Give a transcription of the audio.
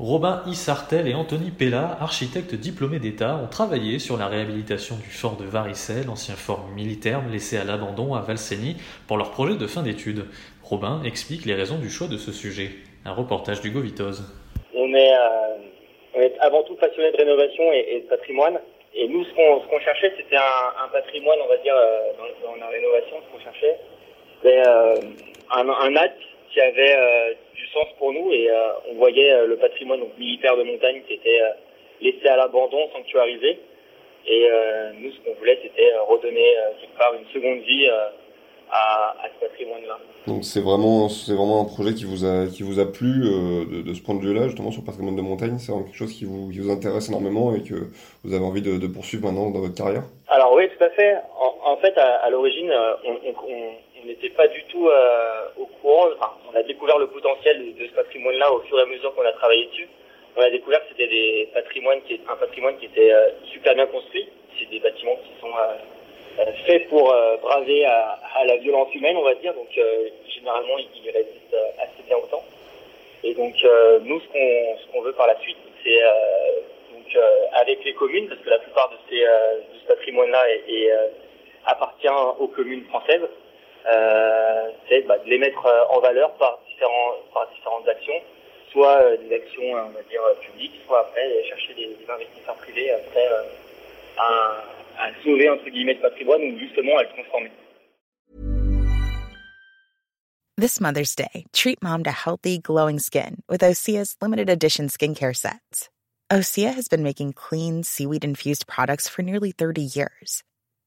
Robin Issartel et Anthony Pella, architectes diplômés d'État, ont travaillé sur la réhabilitation du fort de Varicelle, ancien fort militaire laissé à l'abandon à Valseny, pour leur projet de fin d'études. Robin explique les raisons du choix de ce sujet. Un reportage d'Hugo Vitoz. On est, euh, avant tout passionné de rénovation et, de patrimoine. Et nous, ce qu'on cherchait, c'était un, patrimoine, on va dire, euh, dans, la rénovation, ce qu'on cherchait, c'était euh, un acte qui avait sens pour nous et euh, on voyait euh, le patrimoine militaire de montagne qui était euh, laissé à l'abandon, sanctuarisé. Et nous, ce qu'on voulait, c'était redonner quelque part une seconde vie à, à, ce patrimoine-là. Donc c'est vraiment, c'est vraiment un projet qui vous a, qui vous a plu de, de, ce point de vue-là, justement sur le patrimoine de montagne? C'est vraiment quelque chose qui vous, qui vous intéresse énormément et que vous avez envie de, de poursuivre maintenant dans votre carrière? Alors oui, tout à fait. En, en fait, à, à l'origine, on n'était pas du tout euh, au courant. Enfin, on a découvert le potentiel de ce patrimoine-là au fur et à mesure qu'on a travaillé dessus. On a découvert que c'était des patrimoines qui, un patrimoine qui était euh, super bien construit. C'est des bâtiments qui sont euh, faits pour braver à, la violence humaine, on va dire. Donc généralement, ils résistent assez bien au temps. Et donc nous, ce qu'on qu'on veut par la suite, c'est donc avec les communes, parce que la plupart de ces de ce patrimoine-là appartient aux communes françaises euh, c'est bah, de les mettre euh, en valeur par, différents, par différentes actions, soit euh, des actions, on va dire, publiques, soit après chercher des, des investisseurs privés après à, à sauver entre guillemets le patrimoine ou justement à le transformer. This Mother's Day, treat mom to healthy, glowing skin with Osea's limited edition skincare sets. Osea has been making clean, seaweed infused products for nearly 30 years.